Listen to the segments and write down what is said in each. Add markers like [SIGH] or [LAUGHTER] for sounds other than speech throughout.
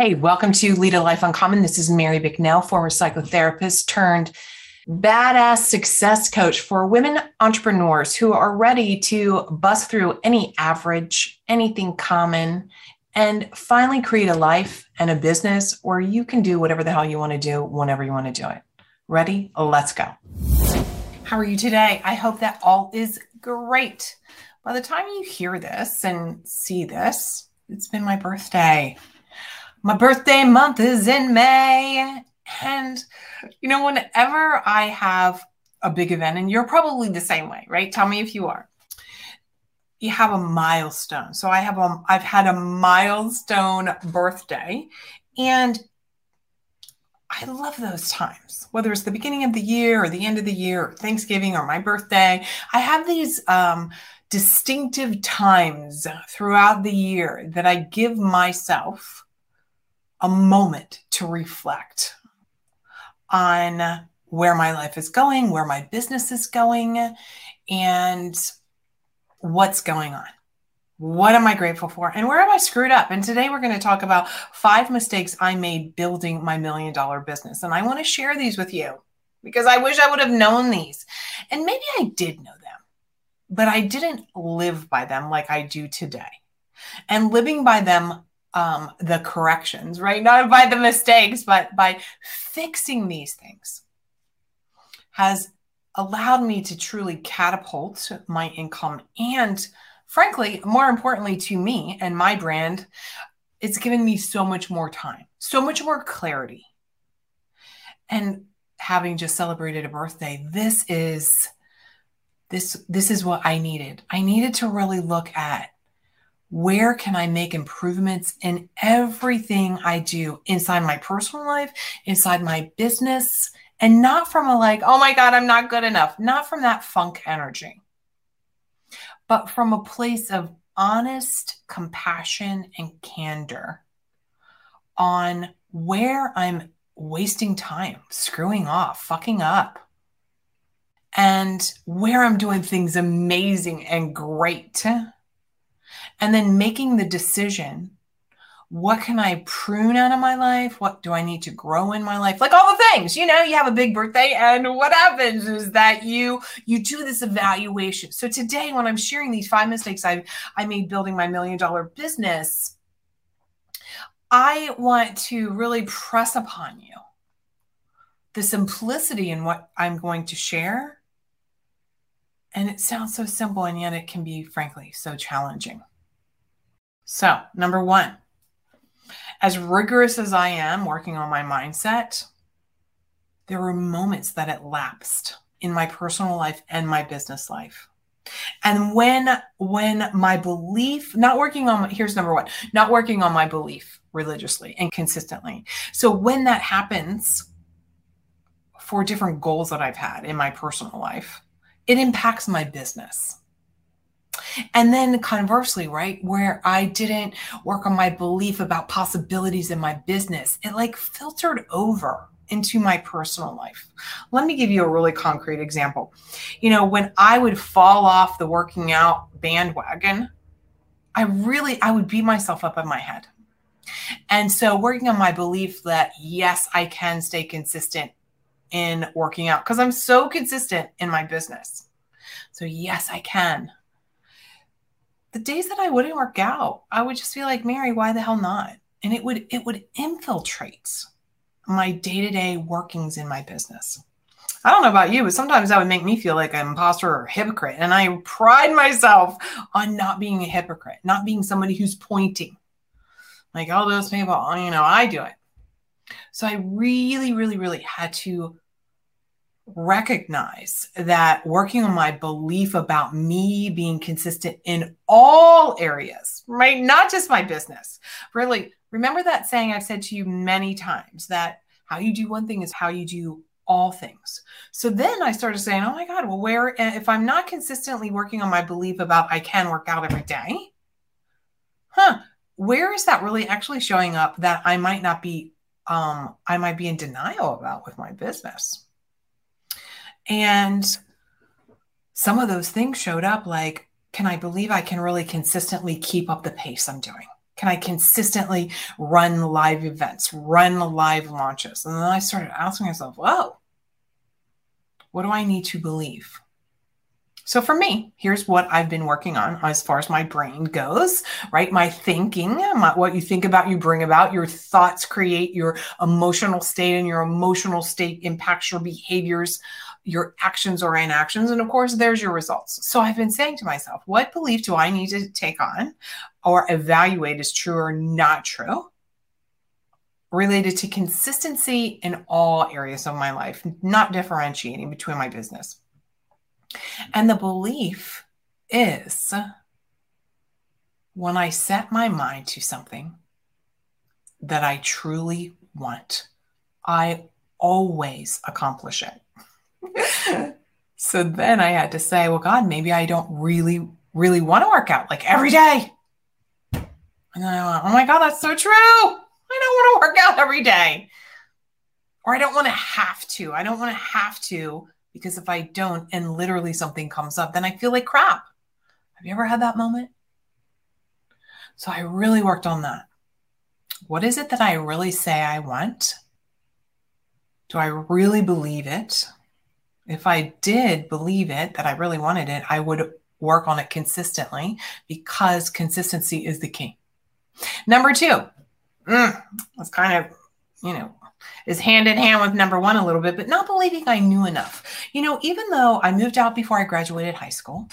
Hey, welcome to Lead a Life Uncommon. This is Mary Bicknell, former psychotherapist turned badass success coach for women entrepreneurs who are ready to bust through any average, anything common, and finally create a life and a business where you can do whatever the hell you want to do whenever you want to do it. Ready? Let's go. How are you today? I hope that all is great. By the time you hear this and see this, it's been my birthday. My birthday month is in May. And, you know, whenever I have a big event, and you're probably the same way, right? Tell me if you are. You have a milestone. So I have a, I've had a milestone birthday, and I love those times, whether it's the beginning of the year or the end of the year, or Thanksgiving or my birthday. I have these um, distinctive times throughout the year that I give myself a moment to reflect on where my life is going, where my business is going, and what's going on. What am I grateful for? And where have I screwed up? And today we're going to talk about five mistakes I made building my million dollar business. And I want to share these with you because I wish I would have known these. And maybe I did know them, but I didn't live by them like I do today. And living by them um, the corrections, right? Not by the mistakes, but by fixing these things has allowed me to truly catapult my income. And frankly, more importantly to me and my brand, it's given me so much more time, so much more clarity. And having just celebrated a birthday, this is this this is what I needed. I needed to really look at where can I make improvements in everything I do inside my personal life, inside my business, and not from a like, oh my God, I'm not good enough, not from that funk energy, but from a place of honest compassion and candor on where I'm wasting time, screwing off, fucking up, and where I'm doing things amazing and great and then making the decision what can I prune out of my life? What do I need to grow in my life? Like all the things, you know, you have a big birthday and what happens is that you you do this evaluation. So today when I'm sharing these five mistakes I I made building my million dollar business, I want to really press upon you the simplicity in what I'm going to share. And it sounds so simple and yet it can be frankly so challenging. So, number one, as rigorous as I am working on my mindset, there were moments that it lapsed in my personal life and my business life. And when when my belief, not working on here's number one, not working on my belief religiously and consistently. So when that happens for different goals that I've had in my personal life, it impacts my business. And then conversely, right, where I didn't work on my belief about possibilities in my business, it like filtered over into my personal life. Let me give you a really concrete example. You know, when I would fall off the working out bandwagon, I really I would beat myself up in my head. And so working on my belief that yes, I can stay consistent in working out because I'm so consistent in my business. So yes, I can the days that I wouldn't work out, I would just be like, Mary, why the hell not? And it would it would infiltrate my day-to-day workings in my business. I don't know about you, but sometimes that would make me feel like an imposter or a hypocrite. And I pride myself on not being a hypocrite, not being somebody who's pointing. Like all those people, you know, I do it. So I really, really, really had to recognize that working on my belief about me being consistent in all areas, right? Not just my business. Really, remember that saying I've said to you many times that how you do one thing is how you do all things. So then I started saying, oh my God, well, where, if I'm not consistently working on my belief about I can work out every day, huh, where is that really actually showing up that I might not be, um, I might be in denial about with my business? And some of those things showed up like, can I believe I can really consistently keep up the pace I'm doing? Can I consistently run live events, run live launches? And then I started asking myself, whoa, what do I need to believe? So for me, here's what I've been working on as far as my brain goes, right? My thinking, my, what you think about, you bring about. Your thoughts create your emotional state, and your emotional state impacts your behaviors, your actions or inactions. And of course, there's your results. So I've been saying to myself, what belief do I need to take on or evaluate as true or not true? Related to consistency in all areas of my life, not differentiating between my business. And the belief is when I set my mind to something that I truly want, I always accomplish it. [LAUGHS] so then I had to say, well, God, maybe I don't really, really want to work out like every day. And then I went, oh my God, that's so true. I don't want to work out every day. Or I don't want to have to. I don't want to have to because if I don't and literally something comes up, then I feel like crap. Have you ever had that moment? So I really worked on that. What is it that I really say I want? Do I really believe it? If I did believe it, that I really wanted it, I would work on it consistently because consistency is the key. Number two, mm, that's kind of, you know, is hand in hand with number one a little bit, but not believing I knew enough. You know, even though I moved out before I graduated high school,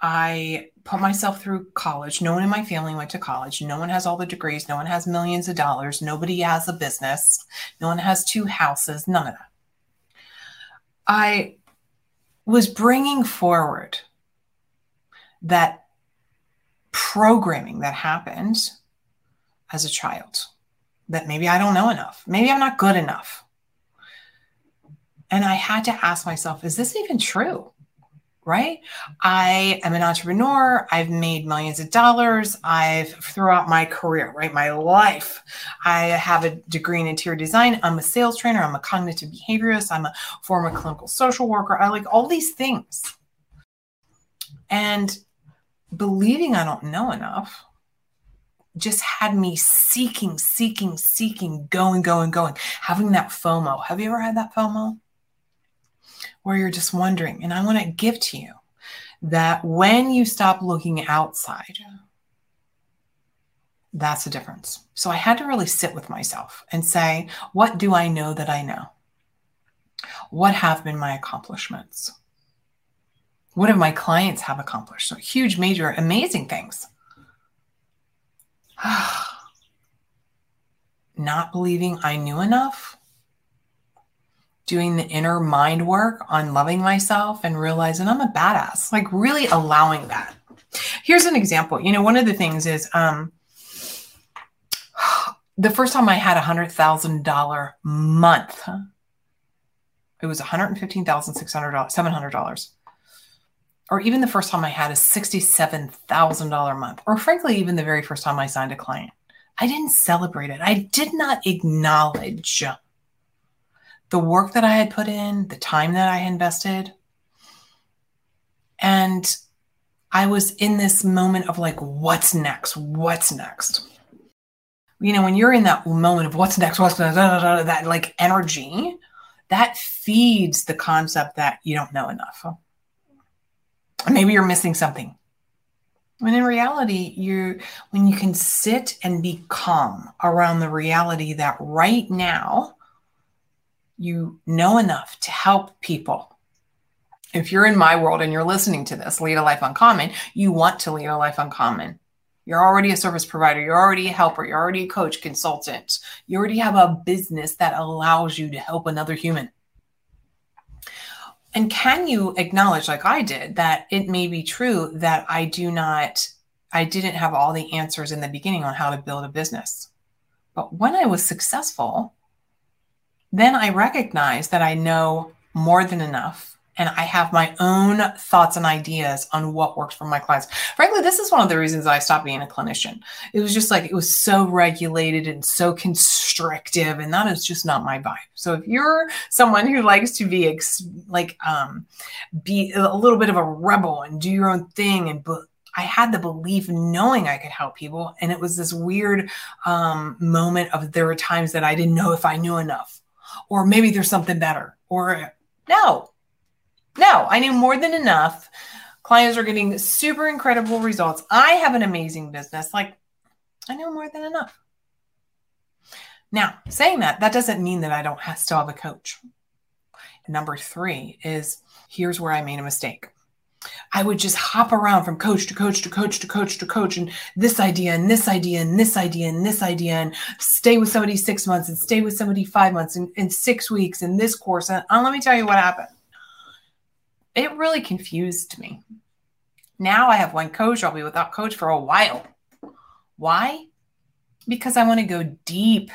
I put myself through college. No one in my family went to college. No one has all the degrees. No one has millions of dollars. Nobody has a business. No one has two houses. None of that. I was bringing forward that programming that happened as a child that maybe I don't know enough. Maybe I'm not good enough. And I had to ask myself, is this even true? Right? I am an entrepreneur. I've made millions of dollars. I've throughout my career, right? My life. I have a degree in interior design. I'm a sales trainer. I'm a cognitive behaviorist. I'm a former clinical social worker. I like all these things. And believing I don't know enough just had me seeking, seeking, seeking, going, going, going, having that FOMO. Have you ever had that FOMO? Where you're just wondering, and I want to give to you that when you stop looking outside, that's the difference. So I had to really sit with myself and say, what do I know that I know? What have been my accomplishments? What have my clients have accomplished? So huge, major, amazing things. Not believing I knew enough, doing the inner mind work on loving myself and realizing I'm a badass, like really allowing that. Here's an example. You know, one of the things is um, the first time I had a hundred thousand dollar month, it was one hundred fifteen thousand six hundred dollars, seven hundred dollars, or even the first time I had a sixty-seven thousand dollar month, or frankly, even the very first time I signed a client. I didn't celebrate it. I did not acknowledge the work that I had put in, the time that I invested. And I was in this moment of like, what's next? What's next? You know, when you're in that moment of what's next, what's next, da, da, da, that like energy, that feeds the concept that you don't know enough. Maybe you're missing something. When in reality, you when you can sit and be calm around the reality that right now you know enough to help people. If you're in my world and you're listening to this, lead a life uncommon, you want to lead a life uncommon. You're already a service provider, you're already a helper, you're already a coach, consultant. You already have a business that allows you to help another human. And can you acknowledge, like I did, that it may be true that I do not, I didn't have all the answers in the beginning on how to build a business. But when I was successful, then I recognized that I know more than enough and I have my own thoughts and ideas on what works for my clients. Frankly, this is one of the reasons I stopped being a clinician. It was just like it was so regulated and so constrictive, and that is just not my vibe. So if you're someone who likes to be ex- like um, be a little bit of a rebel and do your own thing and I had the belief knowing I could help people. And it was this weird um, moment of there were times that I didn't know if I knew enough, or maybe there's something better, or no, no, I knew more than enough. Clients are getting super incredible results. I have an amazing business. Like, I know more than enough. Now, saying that, that doesn't mean that I don't have, still have a coach. Number three is here's where I made a mistake. I would just hop around from coach to coach to coach to coach to coach and this idea and this idea and this idea and this idea and stay with somebody six months and stay with somebody five months and, and six weeks in this course. And, and let me tell you what happened. It really confused me. Now I have one coach. I'll be without coach for a while. Why? Because I want to go deep.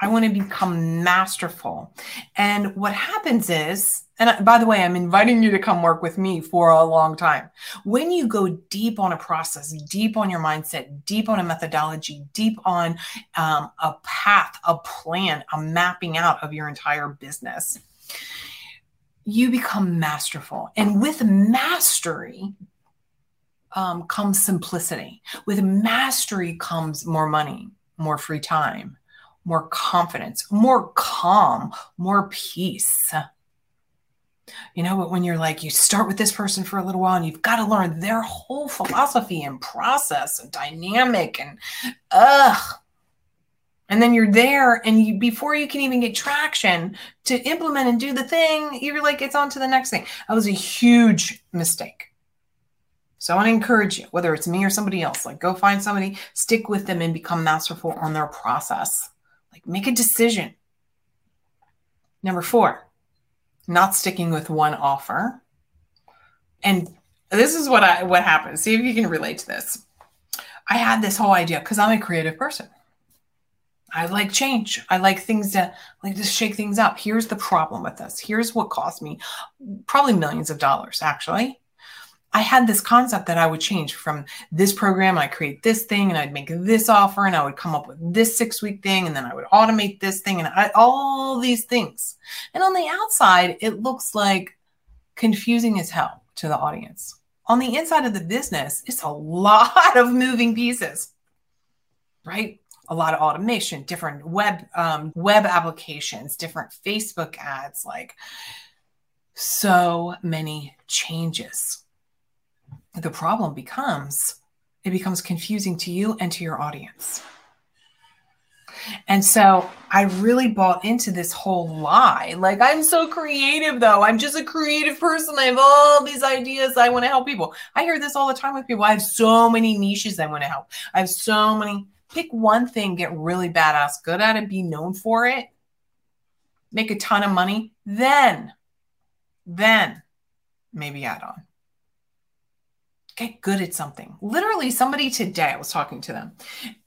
I want to become masterful. And what happens is, and by the way, I'm inviting you to come work with me for a long time. When you go deep on a process, deep on your mindset, deep on a methodology, deep on um, a path, a plan, a mapping out of your entire business, you become masterful. And with mastery, um, comes simplicity. With mastery comes more money, more free time, more confidence, more calm, more peace. You know, but when you're like, you start with this person for a little while and you've got to learn their whole philosophy and process and dynamic and ugh. And then you're there, and you before you can even get traction to implement and do the thing, you're like, it's on to the next thing. That was a huge mistake. So I want to encourage you, whether it's me or somebody else, like go find somebody, stick with them, and become masterful on their process. Like make a decision. Number four, not sticking with one offer. And this is what I what happens. See if you can relate to this. I had this whole idea because I'm a creative person. I like change. I like things to like to shake things up. Here's the problem with this. Here's what cost me probably millions of dollars actually. I had this concept that I would change from this program. I create this thing and I'd make this offer and I would come up with this six week thing and then I would automate this thing and I, all these things. And on the outside, it looks like confusing as hell to the audience. On the inside of the business, it's a [LAUGHS] lot of moving pieces, right? A lot of automation, different web um, web applications, different Facebook ads, like so many changes the problem becomes it becomes confusing to you and to your audience. And so I really bought into this whole lie. Like, I'm so creative, though. I'm just a creative person. I have all these ideas. I want to help people. I hear this all the time with people. I have so many niches I want to help. I have so many. Pick one thing, get really badass, good at it, be known for it, make a ton of money. Then, then maybe add on get good at something. Literally, somebody today, I was talking to them,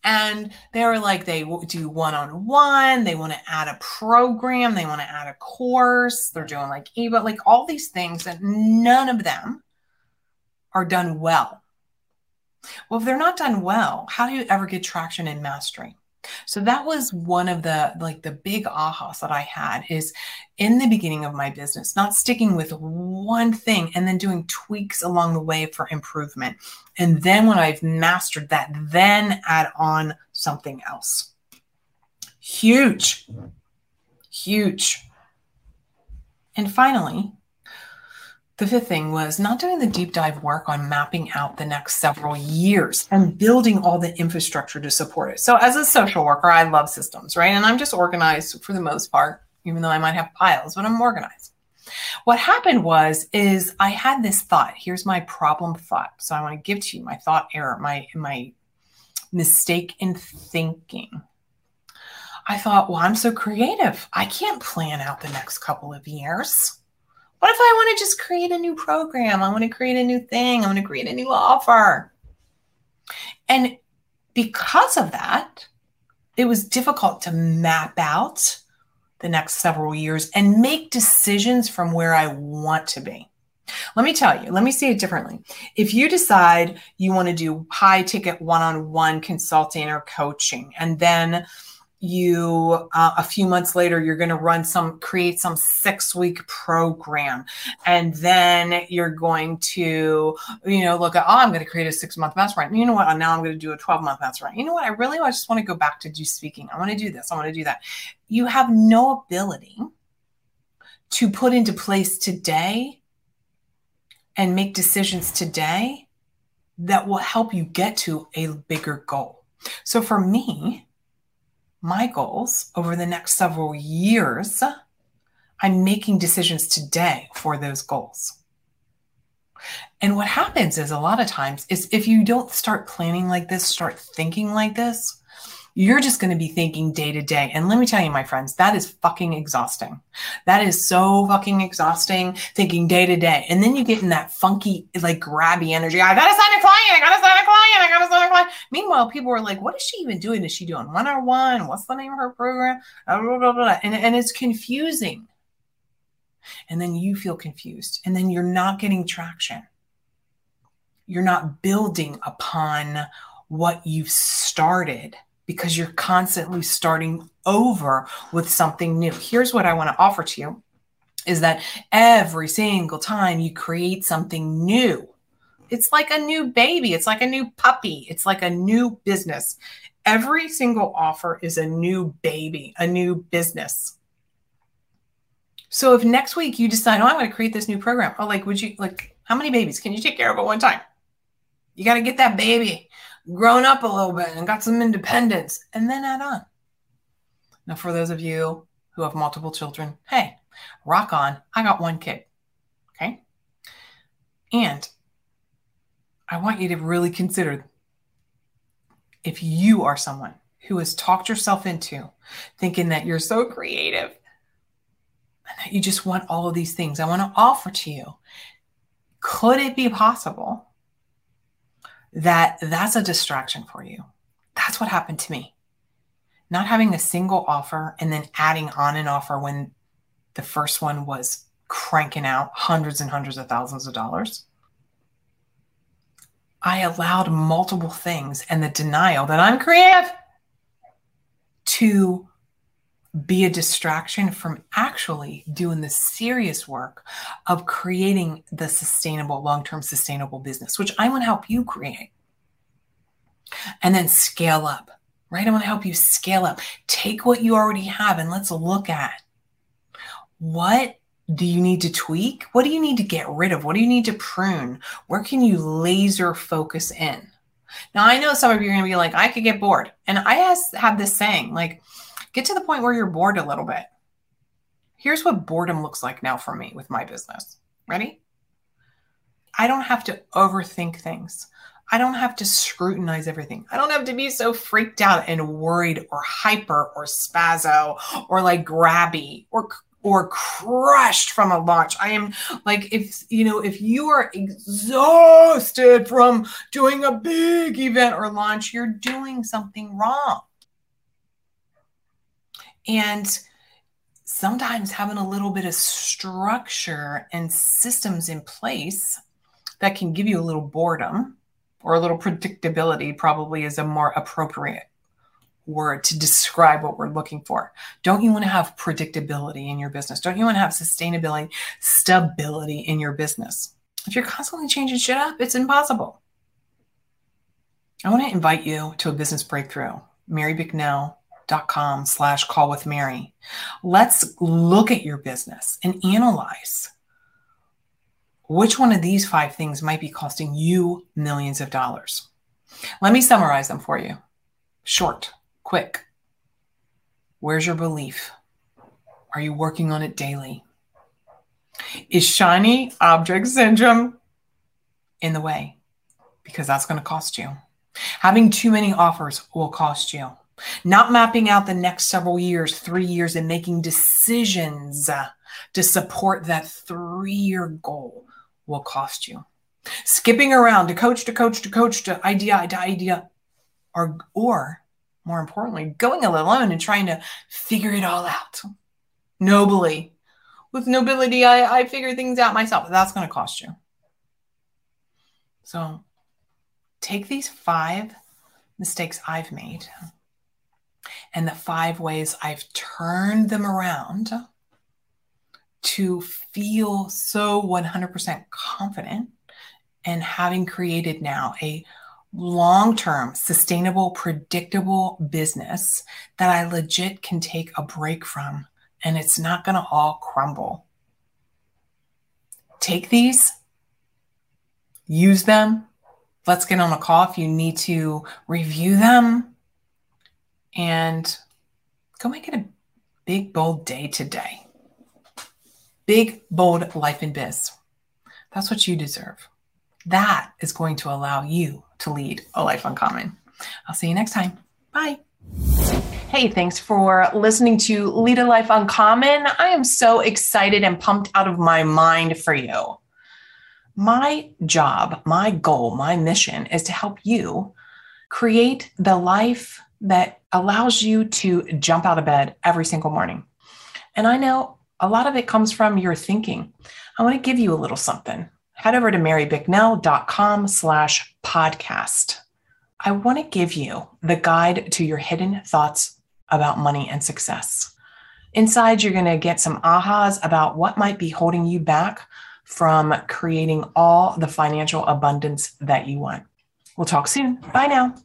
and they were like, they do one on one, they want to add a program, they want to add a course, they're doing like ebook, like all these things, and none of them are done well. Well, if they're not done well, how do you ever get traction in mastery? So that was one of the like the big ahas that I had is in the beginning of my business, not sticking with one thing and then doing tweaks along the way for improvement. And then when I've mastered that, then add on something else. Huge. Huge. And finally, the fifth thing was not doing the deep dive work on mapping out the next several years and building all the infrastructure to support it. So, as a social worker, I love systems, right? And I'm just organized for the most part, even though I might have piles, but I'm organized. What happened was is I had this thought. Here's my problem thought. So I want to give to you my thought error, my my mistake in thinking. I thought, well, I'm so creative. I can't plan out the next couple of years. What if I want to just create a new program? I want to create a new thing. I want to create a new offer. And because of that, it was difficult to map out the next several years and make decisions from where I want to be. Let me tell you, let me say it differently. If you decide you want to do high ticket one on one consulting or coaching, and then you uh, a few months later you're going to run some create some six week program. And then you're going to you know look at oh i'm going to create a six month mastermind you know what? Now i'm going to do a 12 month mastermind you know what? I really I just want to go back to do speaking. I want to do this. I want to do that. You have no ability to put into place today and make decisions today that will help you get to a bigger goal. So for me my goals over the next several years, I'm making decisions today for those goals. And what happens is a lot of times is if you don't start planning like this, start thinking like this, you're just going to be thinking day to day. And let me tell you, my friends, that is fucking exhausting. That is so fucking exhausting thinking day to day. And then you get in that funky, like grabby energy. I got to sign a client. I got to sign a client. I got to sign a client. Meanwhile, people are like, what is she even doing? Is she doing one on one? What's the name of her program? Blah, blah, blah. And, and it's confusing. And then you feel confused. And then you're not getting traction. You're not building upon what you've started because you're constantly starting over with something new. Here's what I want to offer to you is that every single time you create something new, it's like a new baby, it's like a new puppy, it's like a new business. Every single offer is a new baby, a new business. So if next week you decide, oh, I'm going to create this new program, oh, like, would you, like, how many babies can you take care of at one time? You got to get that baby grown up a little bit and got some independence, and then add on. Now, for those of you who have multiple children, hey, rock on. I got one kid. Okay. And I want you to really consider if you are someone who has talked yourself into thinking that you're so creative and that you just want all of these things, I want to offer to you. Could it be possible that that's a distraction for you. That's what happened to me. Not having a single offer and then adding on an offer when the first one was cranking out hundreds and hundreds of thousands of dollars. I allowed multiple things and the denial that I'm creative to be a distraction from actually doing the serious work of creating the sustainable, long term sustainable business, which I want to help you create. And then scale up, right? I want to help you scale up. Take what you already have and let's look at what do you need to tweak? What do you need to get rid of? What do you need to prune? Where can you laser focus in? Now, I know some of you are going to be like, I could get bored. And I have this saying, like, Get to the point where you're bored a little bit. Here's what boredom looks like now for me with my business. Ready? I don't have to overthink things. I don't have to scrutinize everything. I don't have to be so freaked out and worried or hyper or spazzo or like grabby or or crushed from a launch. I am like if you know if you are exhausted from doing a big event or launch, you're doing something wrong. And sometimes having a little bit of structure and systems in place that can give you a little boredom or a little predictability probably is a more appropriate word to describe what we're looking for. Don't you want to have predictability in your business? Don't you want to have sustainability, stability in your business? If you're constantly changing shit up, it's impossible. I want to invite you to a business breakthrough. Mary Bicknell com slash call with Mary. Let's look at your business and analyze which one of these five things might be costing you millions of dollars. Let me summarize them for you. Short, quick. Where's your belief? Are you working on it daily? Is shiny object syndrome in the way? Because that's going to cost you. Having too many offers will cost you. Not mapping out the next several years, three years, and making decisions uh, to support that three year goal will cost you. Skipping around to coach to coach to coach to idea to idea, or, or more importantly, going alone and trying to figure it all out nobly. With nobility, I, I figure things out myself. That's going to cost you. So take these five mistakes I've made and the five ways I've turned them around to feel so 100% confident and having created now a long term, sustainable, predictable business that I legit can take a break from and it's not going to all crumble. Take these, use them. Let's get on a call if you need to review them and go make it a big, bold day today. Big, bold life in biz. That's what you deserve. That is going to allow you to lead a life uncommon. I'll see you next time. Bye. Hey, thanks for listening to Lead a Life Uncommon. I am so excited and pumped out of my mind for you. My job, my goal, my mission is to help you create the life that allows you to jump out of bed every single morning. And I know a lot of it comes from your thinking. I want to give you a little something. Head over to marybicknell.com slash podcast. I want to give you the guide to your hidden thoughts about money and success. Inside, you're going to get some ahas about what might be holding you back from creating all the financial abundance that you want. We'll talk soon. Bye now.